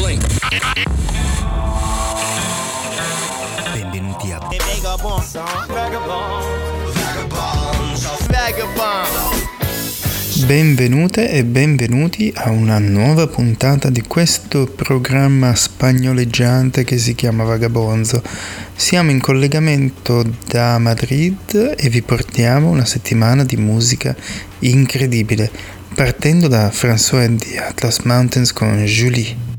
Blink. Benvenuti a Benvenute e benvenuti a una nuova puntata di questo programma spagnoleggiante che si chiama Vagabonzo. Siamo in collegamento da Madrid e vi portiamo una settimana di musica incredibile, partendo da François di Atlas Mountains con Julie.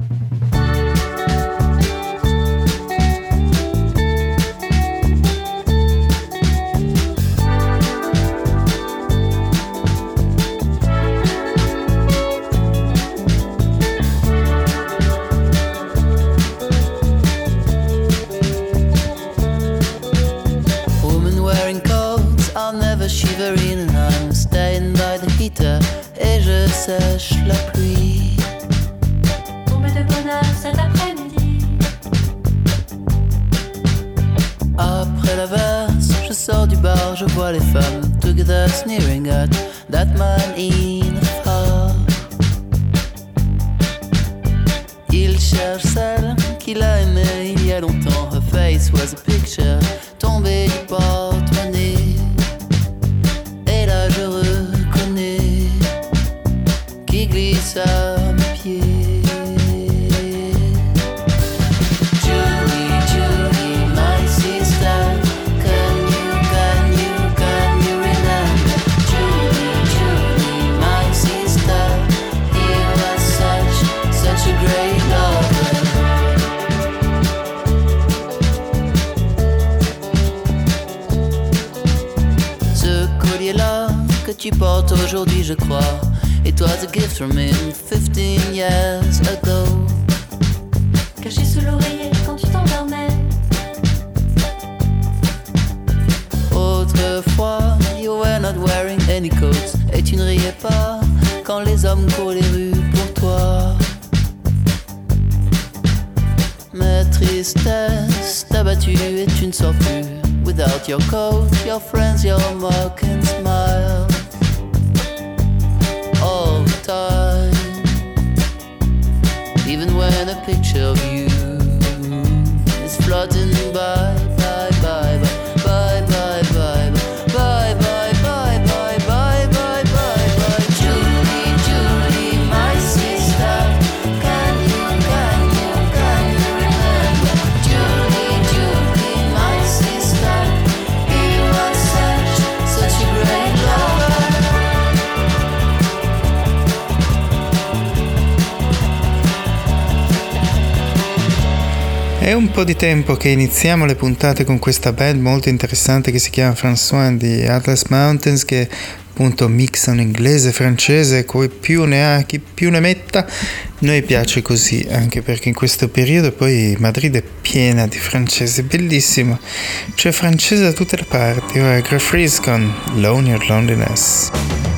Tu portes aujourd'hui, je crois. It was a gift from him 15 years ago. Caché sous l'oreiller quand tu t'endormais. Autrefois, you were not wearing any coats. Et tu ne riais pas quand les hommes courent les rues pour toi. Ma tristesse t'a battu et tu ne sors plus. Without your coat, your friends, your mock and smile. Even when a picture of you È un po' di tempo che iniziamo le puntate con questa band molto interessante che si chiama François di Atlas Mountains che appunto mixano inglese francese, cui più ne ha chi più ne metta. Noi piace così, anche perché in questo periodo poi Madrid è piena di francese, bellissimo. C'è francese da tutte le parti. Ora Graffreeze con Lone Your Loneliness.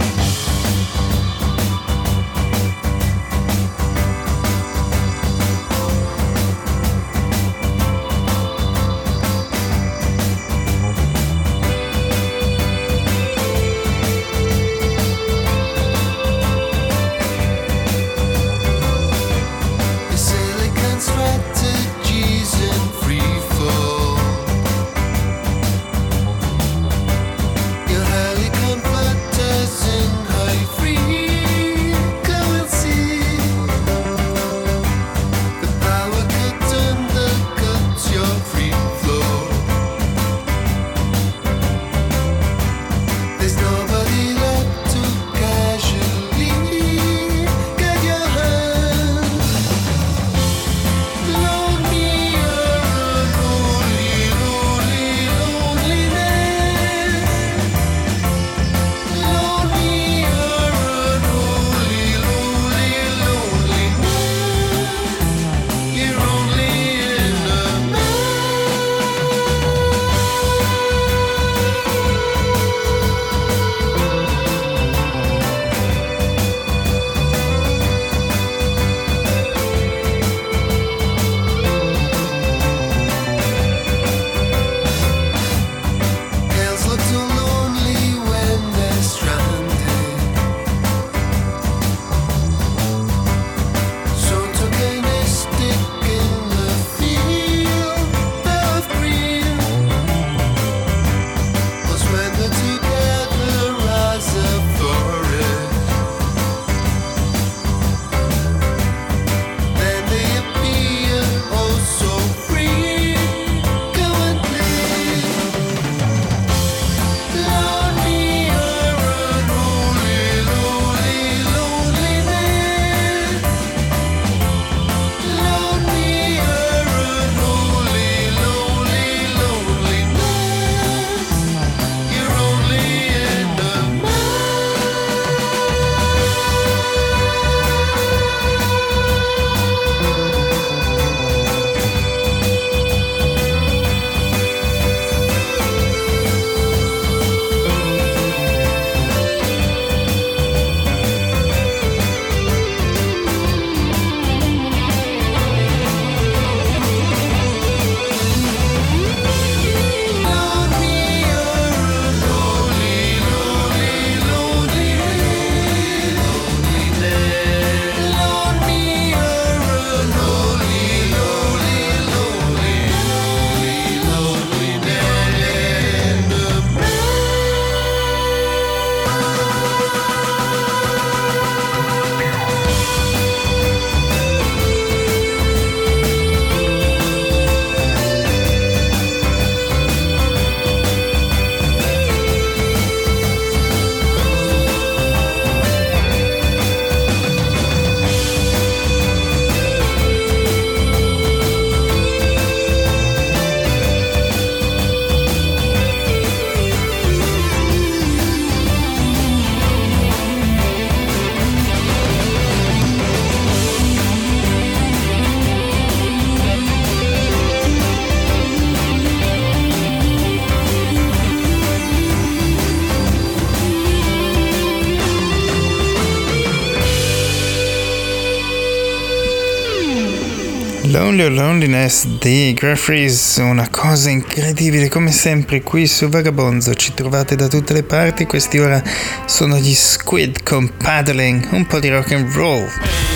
Or Loneliness di Graffreeze, una cosa incredibile come sempre qui su Vagabonzo, ci trovate da tutte le parti, questi ora sono gli Squid con Paddling, un po' di rock and roll.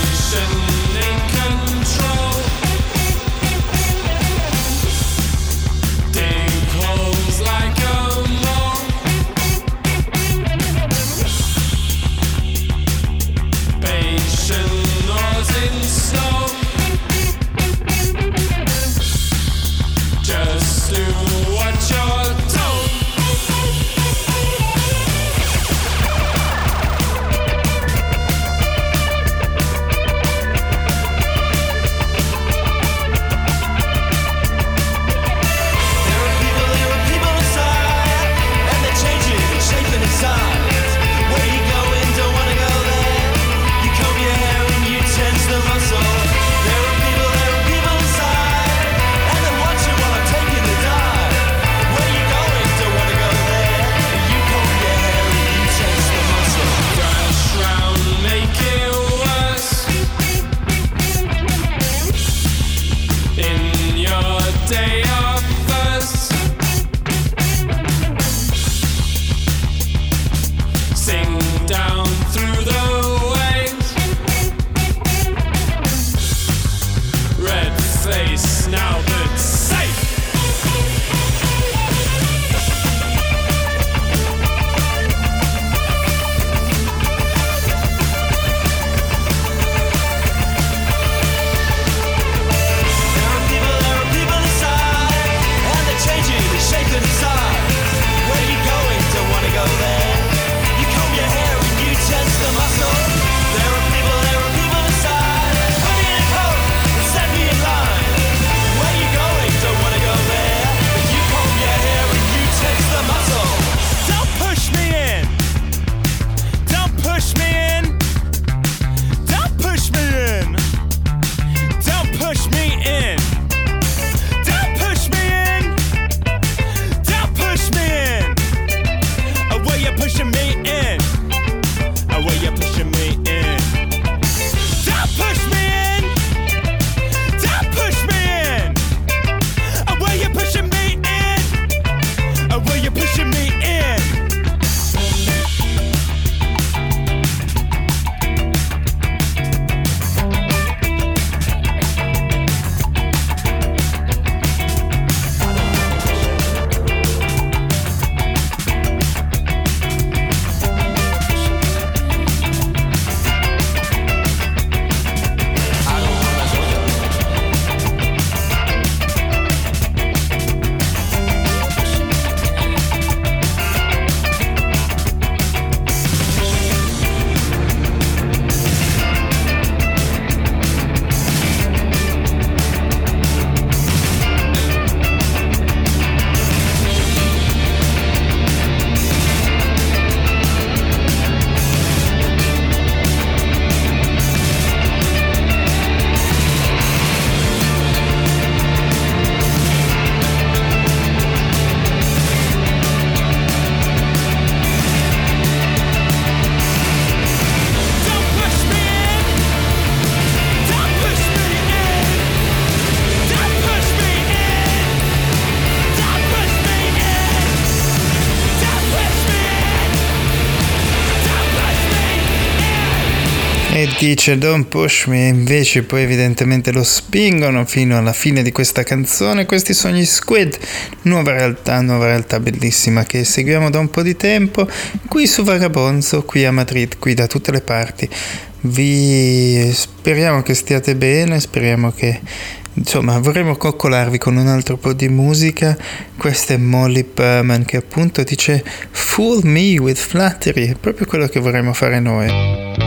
Dice Don't push me, invece poi evidentemente lo spingono fino alla fine di questa canzone. Questi sono gli Squid, nuova realtà, nuova realtà bellissima che seguiamo da un po' di tempo qui su Vagabonzo, qui a Madrid, qui da tutte le parti. Vi speriamo che stiate bene, speriamo che insomma vorremmo coccolarvi con un altro po' di musica. Questa è Molly Berman che appunto dice Fool me with flattery, è proprio quello che vorremmo fare noi.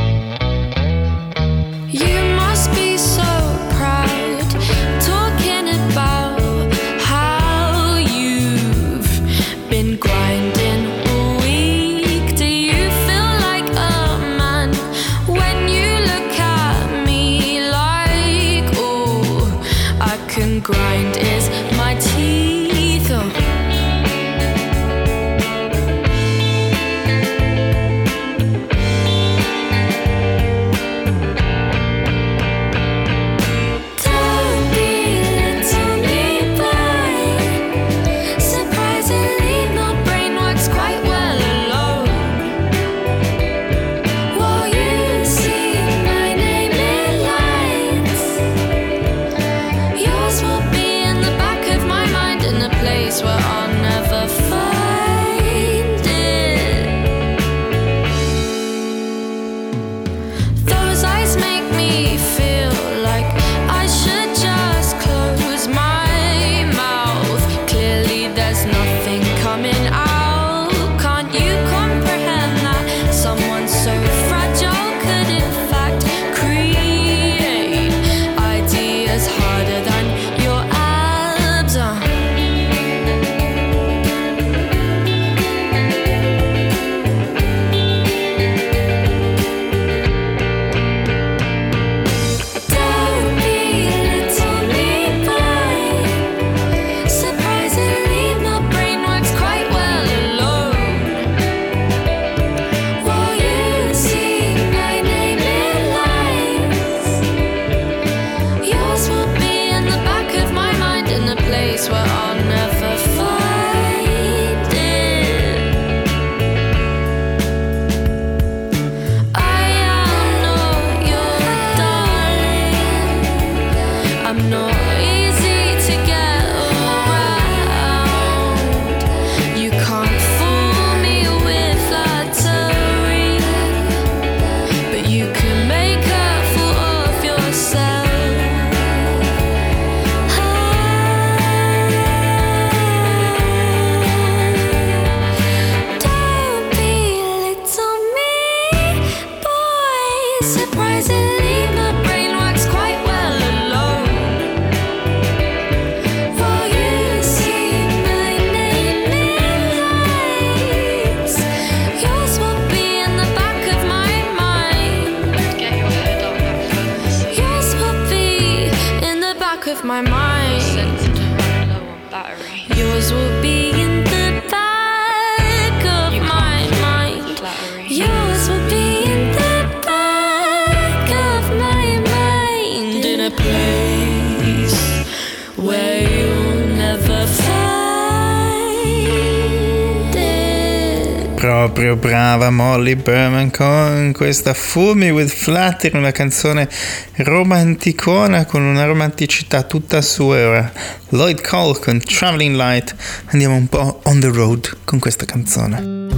Molly Berman con questa Fool Me With Flatter, una canzone romanticona con una romanticità tutta sua. Ora. Lloyd Cole con Traveling Light, andiamo un po' on the road con questa canzone.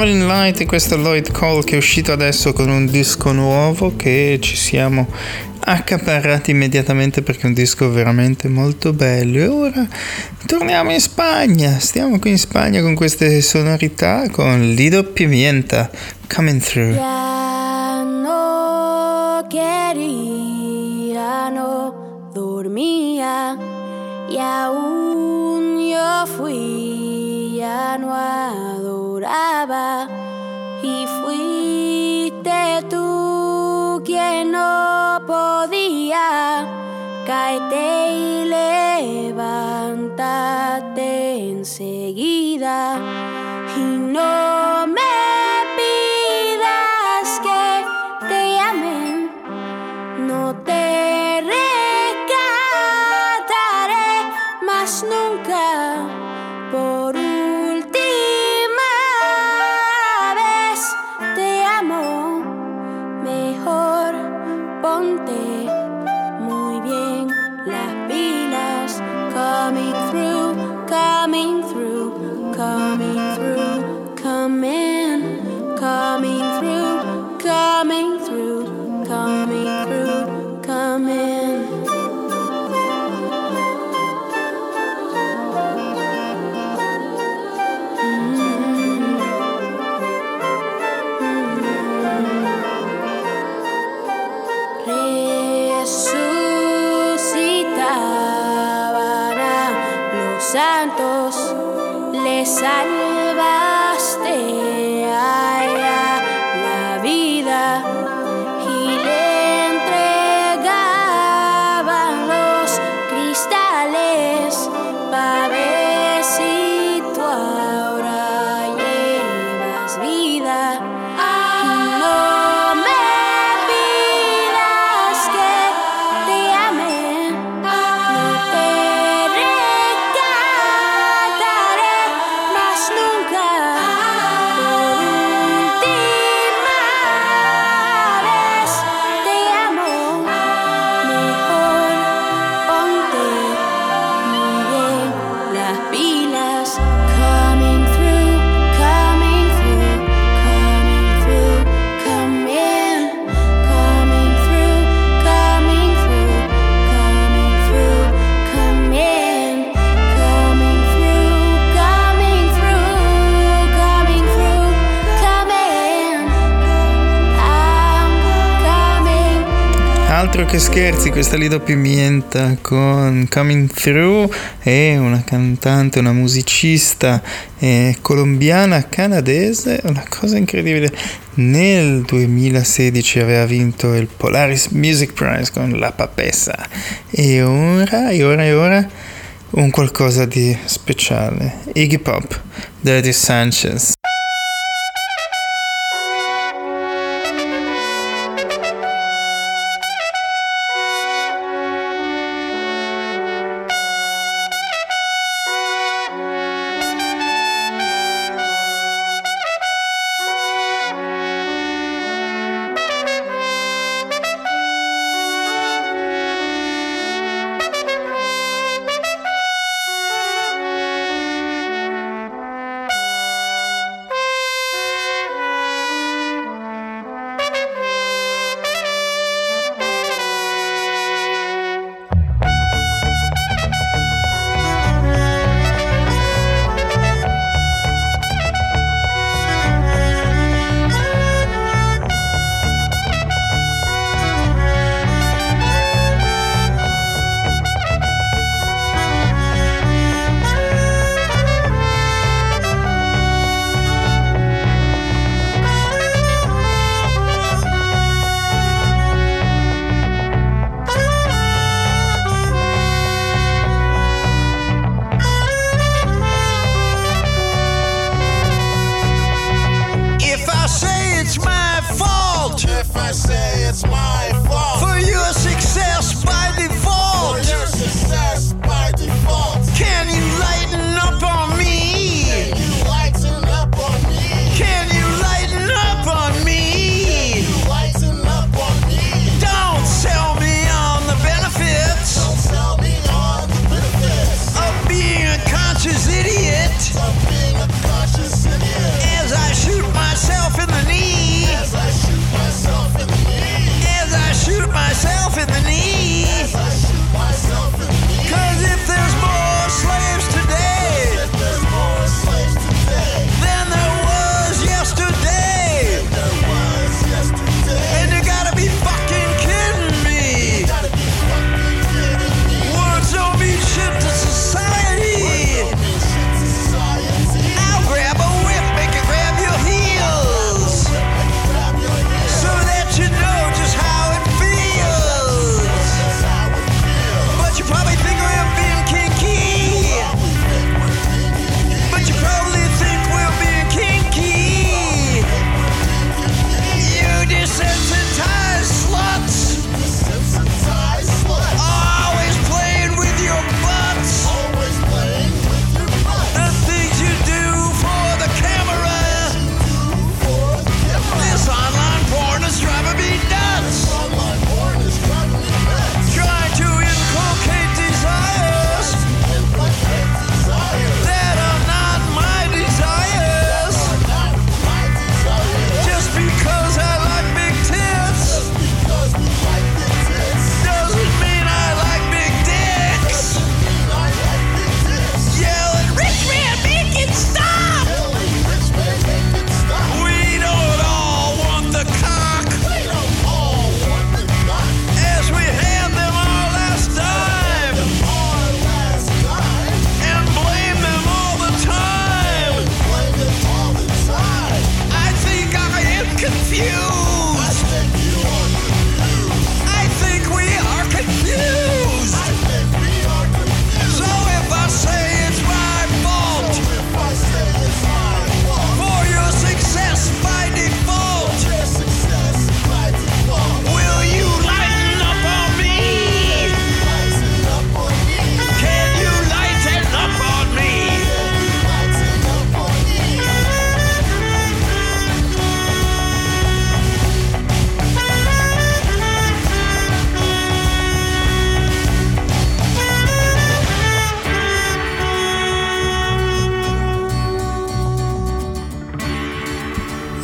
Traveling Light, questo Lloyd Cole che è uscito adesso con un disco nuovo che ci siamo accaparrati immediatamente perché è un disco veramente molto bello. E ora torniamo in Spagna, stiamo qui in Spagna con queste sonorità con Lido Pimienta, Coming Through. Ya no quería, no dormía y aún yo fui. vano adoraba y fuiste tú quien no podía. Caerte y levantarte enseguida y no me inside che scherzi, questa Lido Pimienta con Coming Through è una cantante, una musicista eh, colombiana canadese, una cosa incredibile. Nel 2016 aveva vinto il Polaris Music Prize con La Papessa e ora, e ora, e ora un qualcosa di speciale. Iggy Pop, Dirty Sanchez.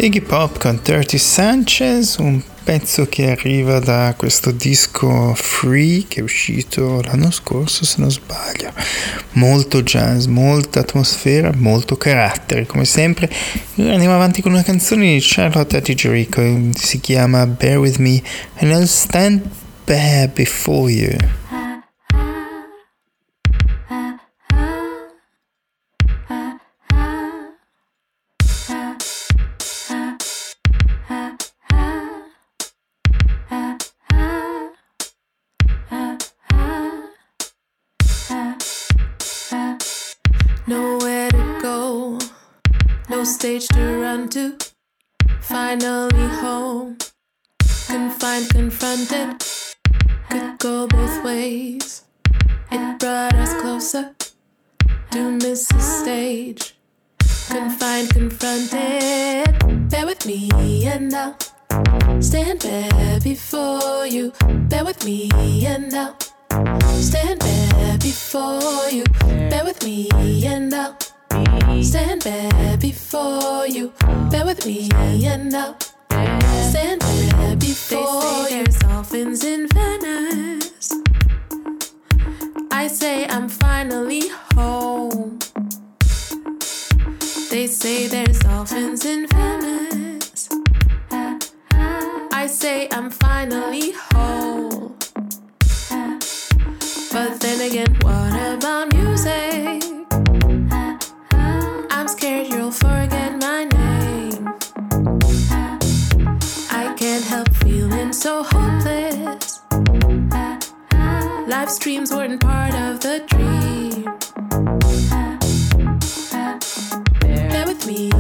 Iggy Pop con Dirty Sanchez, un pezzo che arriva da questo disco Free che è uscito l'anno scorso se non sbaglio. Molto jazz, molta atmosfera, molto carattere come sempre. Andiamo avanti con una canzone di Charlotte Atigerico, si chiama Bear With Me and I'll Stand Bare Before You. The stage. Confined, confronted. Bear with me and I'll stand bare before you. Bear with me and I'll stand bare before you. Bear with me and I'll stand bare before you. Bear with me and I'll stand bare before you. There's dolphins in Venice. I say I'm finally home. They say there's dolphins in Venice. I say I'm finally whole. But then again, what about music? Live streams weren't part of the dream. Bear with me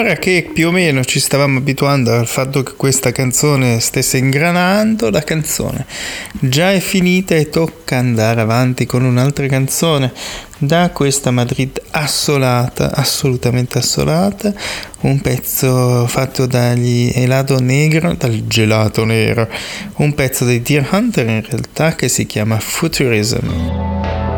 E ora che più o meno ci stavamo abituando al fatto che questa canzone stesse ingranando, la canzone già è finita e tocca andare avanti con un'altra canzone da questa Madrid assolata, assolutamente assolata, un pezzo fatto dagli Elado Negro, dal gelato nero, un pezzo dei Deer Hunter in realtà che si chiama Futurism.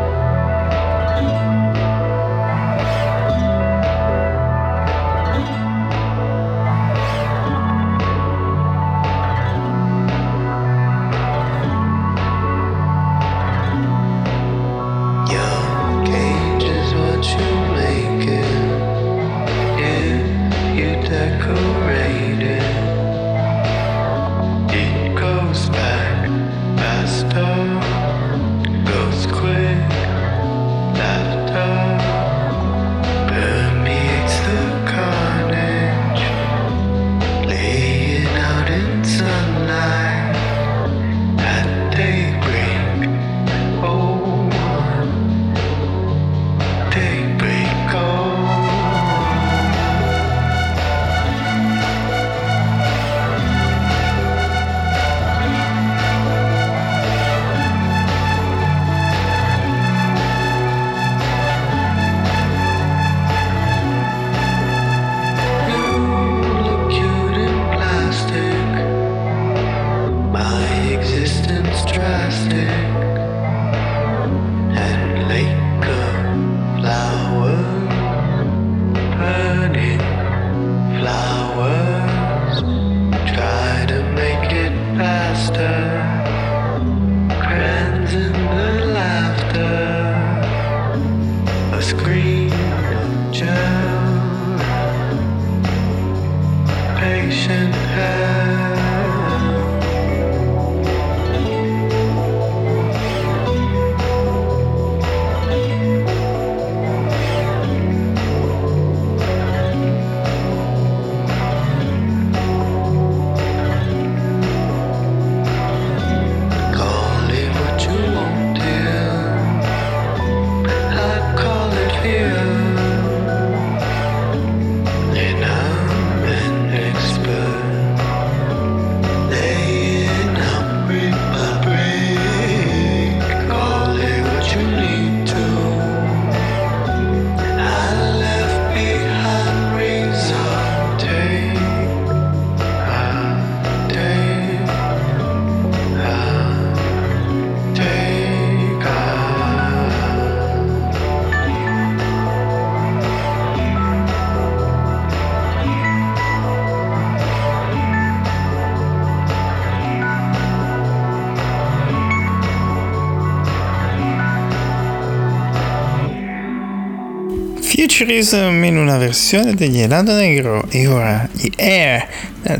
Futurism in una versione degli Elado Negro e ora gli Air da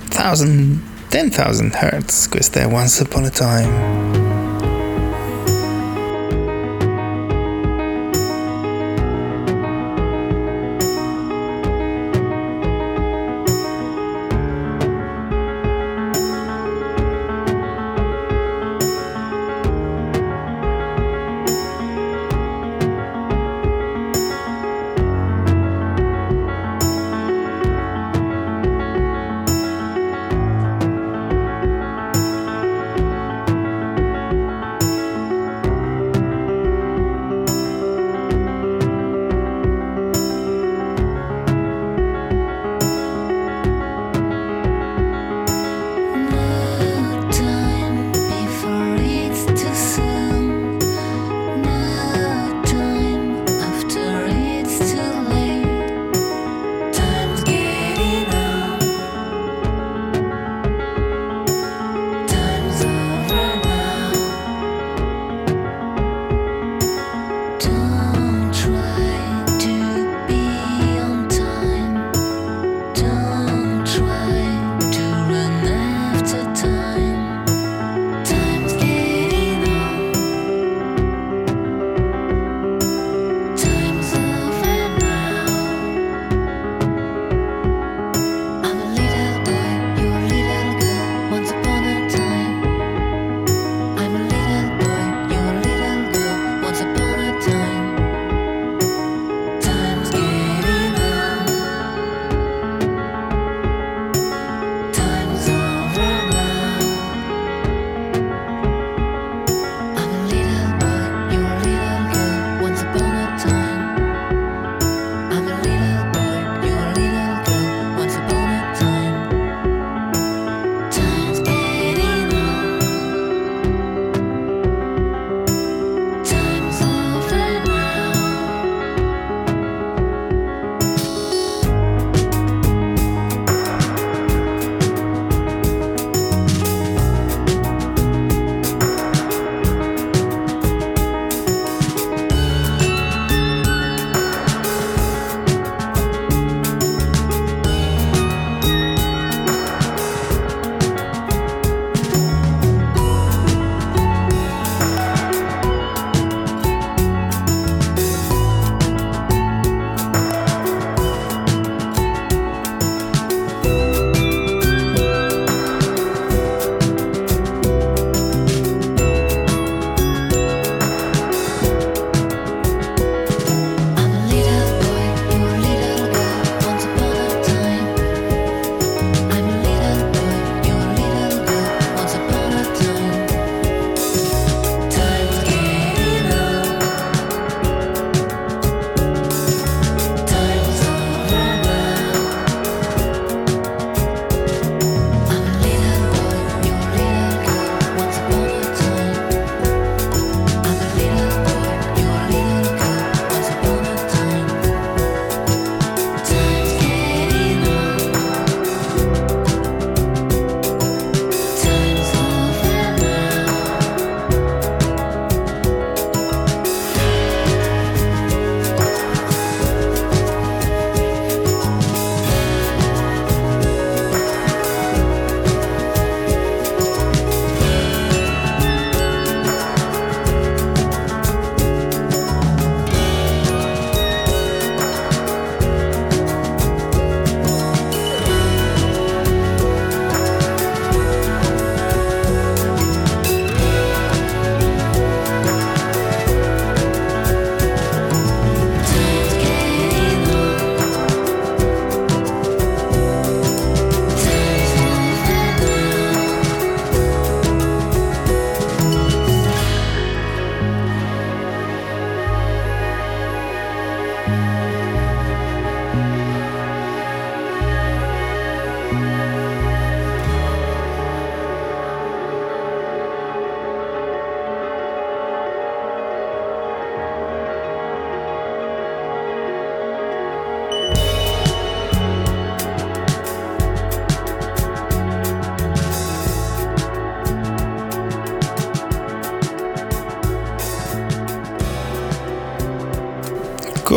10,000 Hz. Questa è Once Upon a Time.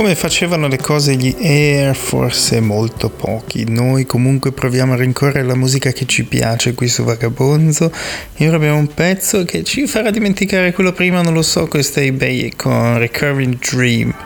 Come facevano le cose gli Air? Forse molto pochi. Noi comunque proviamo a rincorrere la musica che ci piace qui su Vagabonzo. E ora abbiamo un pezzo che ci farà dimenticare quello prima, non lo so, questo è eBay con Recurring Dream.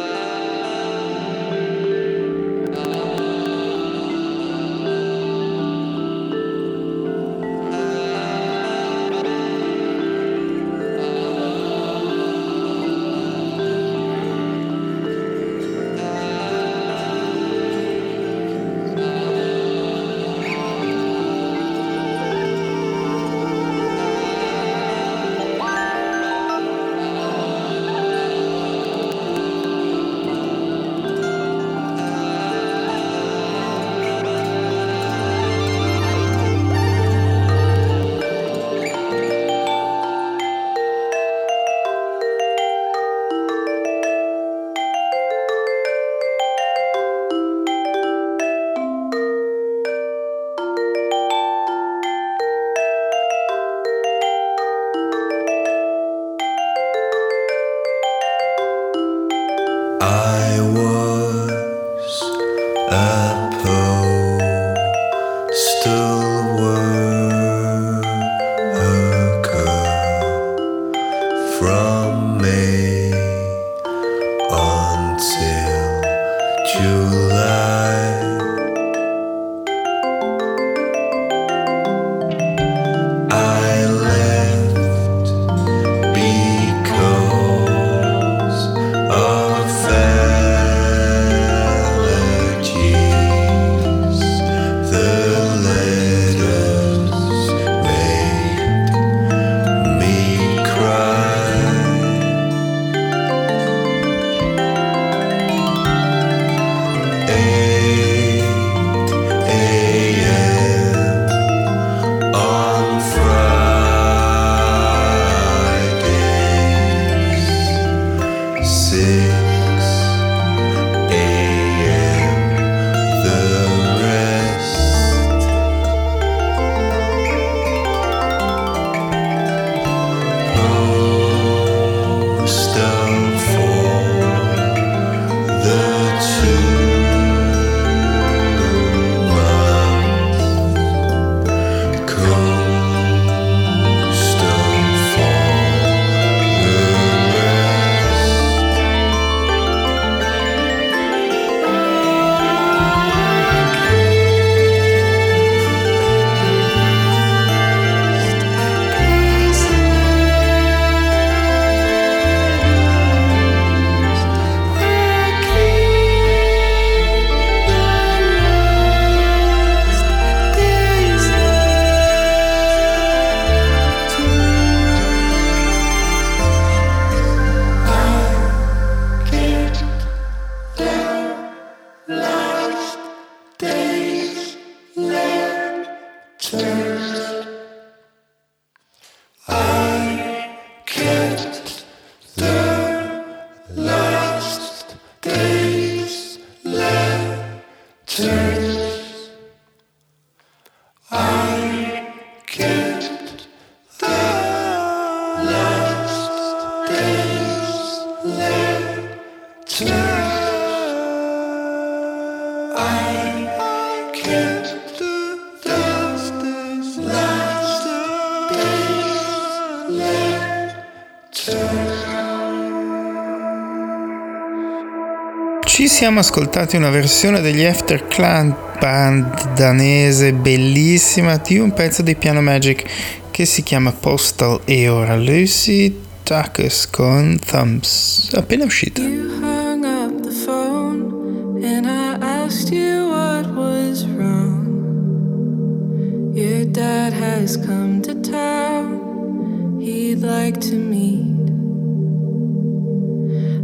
siamo ascoltati una versione degli After Clan band danese bellissima di un pezzo di Piano Magic che si chiama Postal e ora Lucy Tuckers con Thumbs. Appena uscita.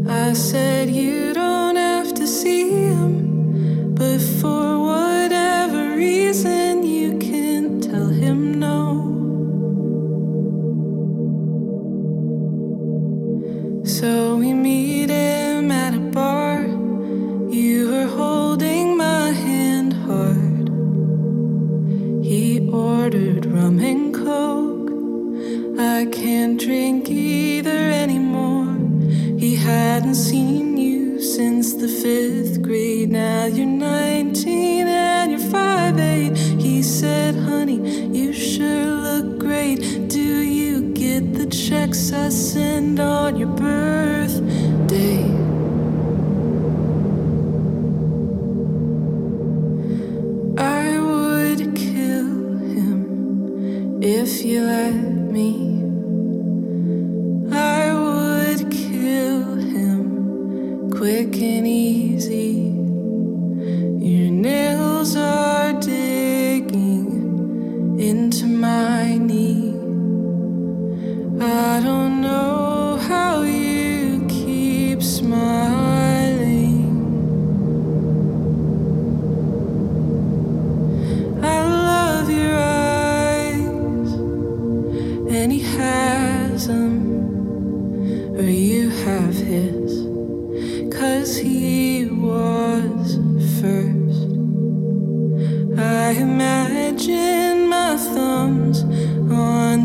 I said you don't see him before.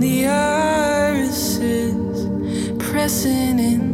the irises pressing in.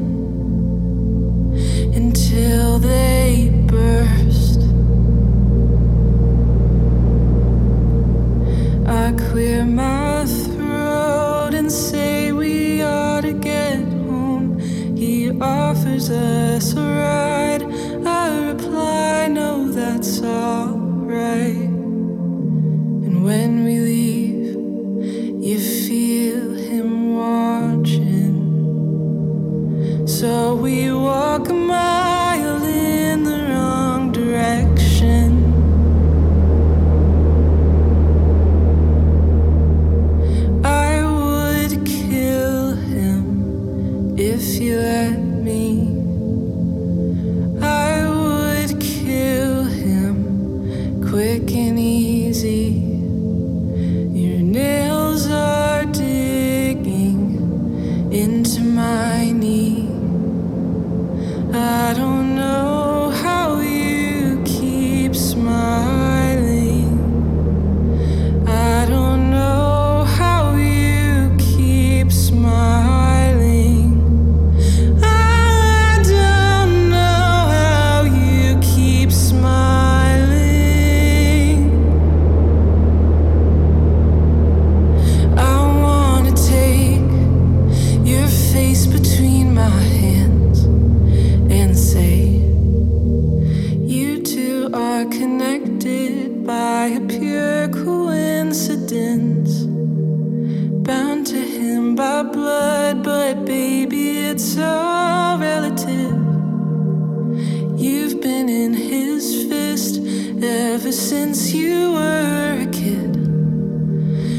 ever since you were a kid.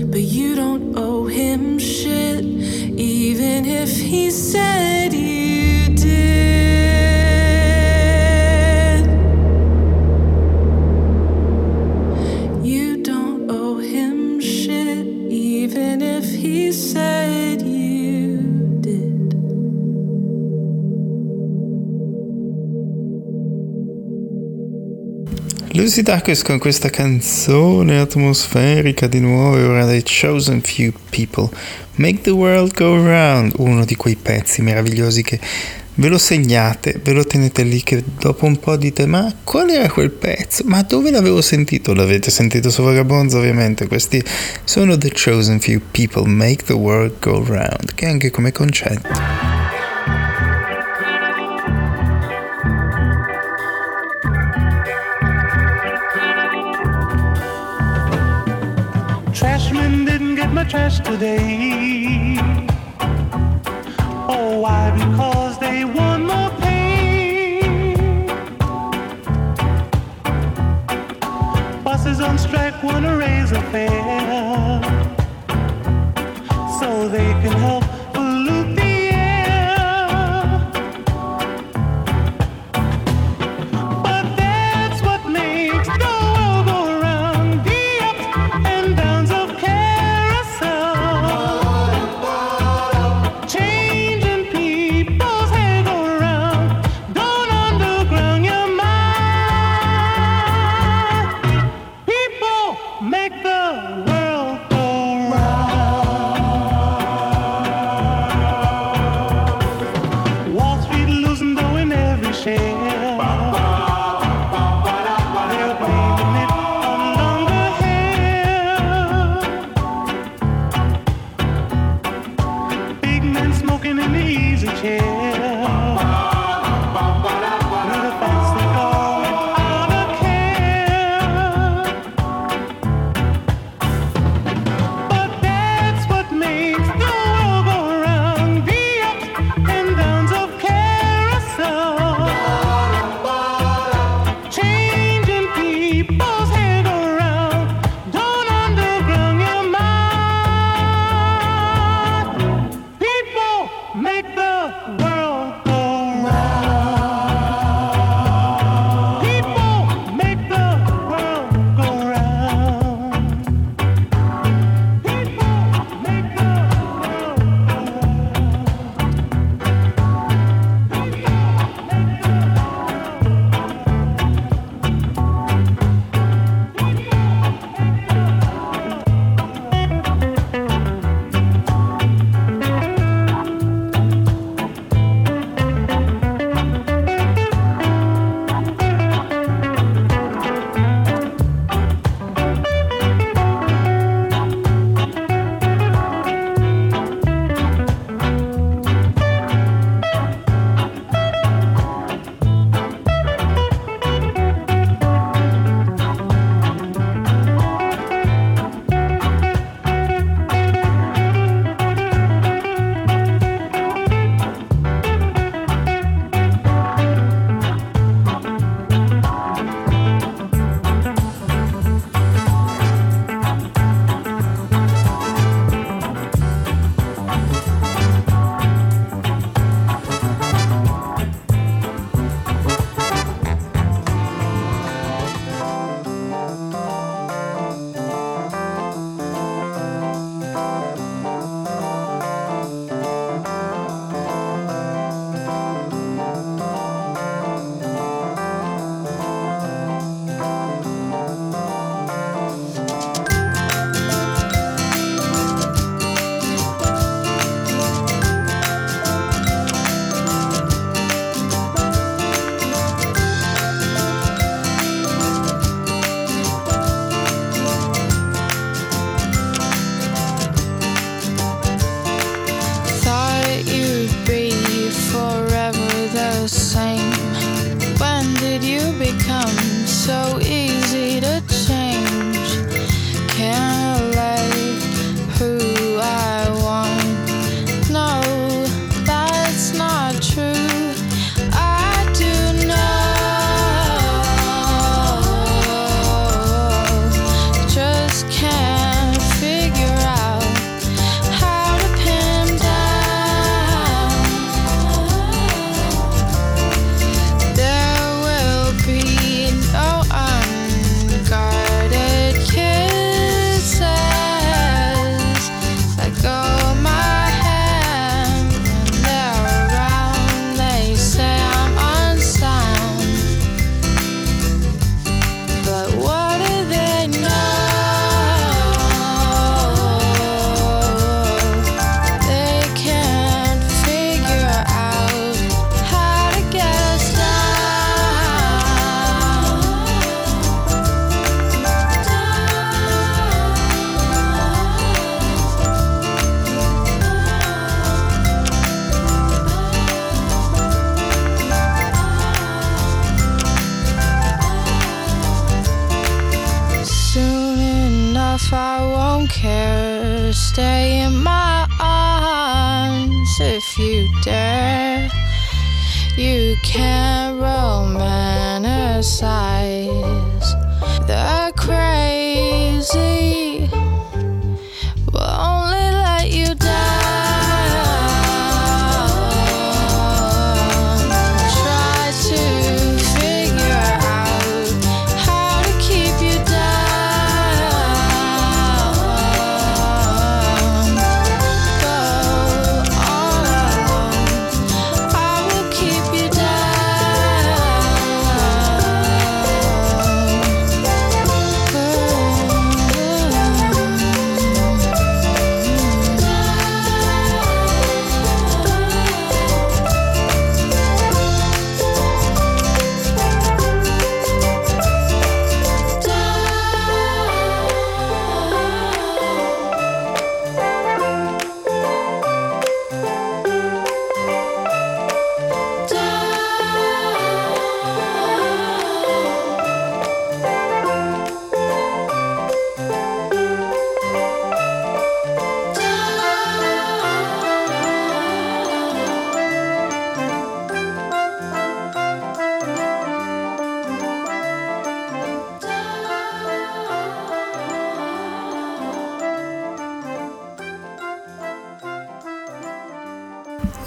But you don't owe him shit, even if he said. Lucy Dacus con questa canzone atmosferica di nuovo ora dei Chosen Few People. Make the World Go Round, uno di quei pezzi meravigliosi che ve lo segnate, ve lo tenete lì che dopo un po' dite ma qual era quel pezzo? Ma dove l'avevo sentito? L'avete sentito su Vagabonds ovviamente, questi sono The Chosen Few People, Make the World Go Round, che anche come concetto. Trash today. Oh, why? Because they want more pay. Bosses on strike want to raise a fare so they can help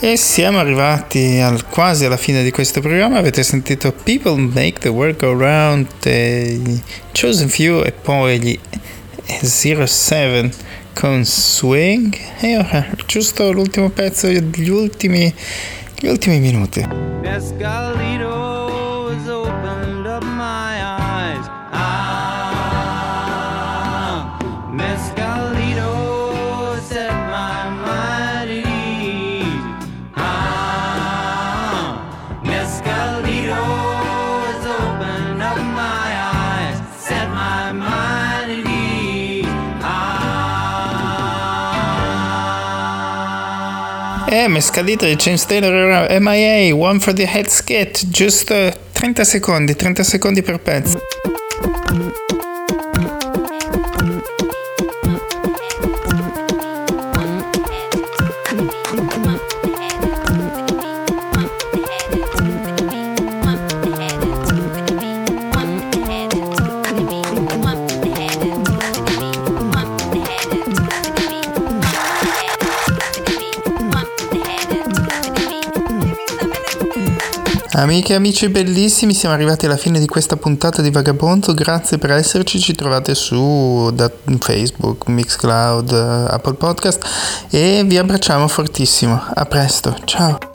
E siamo arrivati al- quasi alla fine di questo programma. Avete sentito People Make the World Go Round, dei Chosen Few e poi gli 07 con Swing. E ora giusto l'ultimo pezzo, gli ultimi, gli ultimi minuti. Mescalito Ah. E mescalito di James Taylor MIA, One for the Head Skit, giusto 30 secondi, 30 secondi per pezzo. Amiche e amici bellissimi, siamo arrivati alla fine di questa puntata di Vagabondo. Grazie per esserci. Ci trovate su da Facebook, Mixcloud, eh, Apple Podcast e vi abbracciamo fortissimo. A presto, ciao.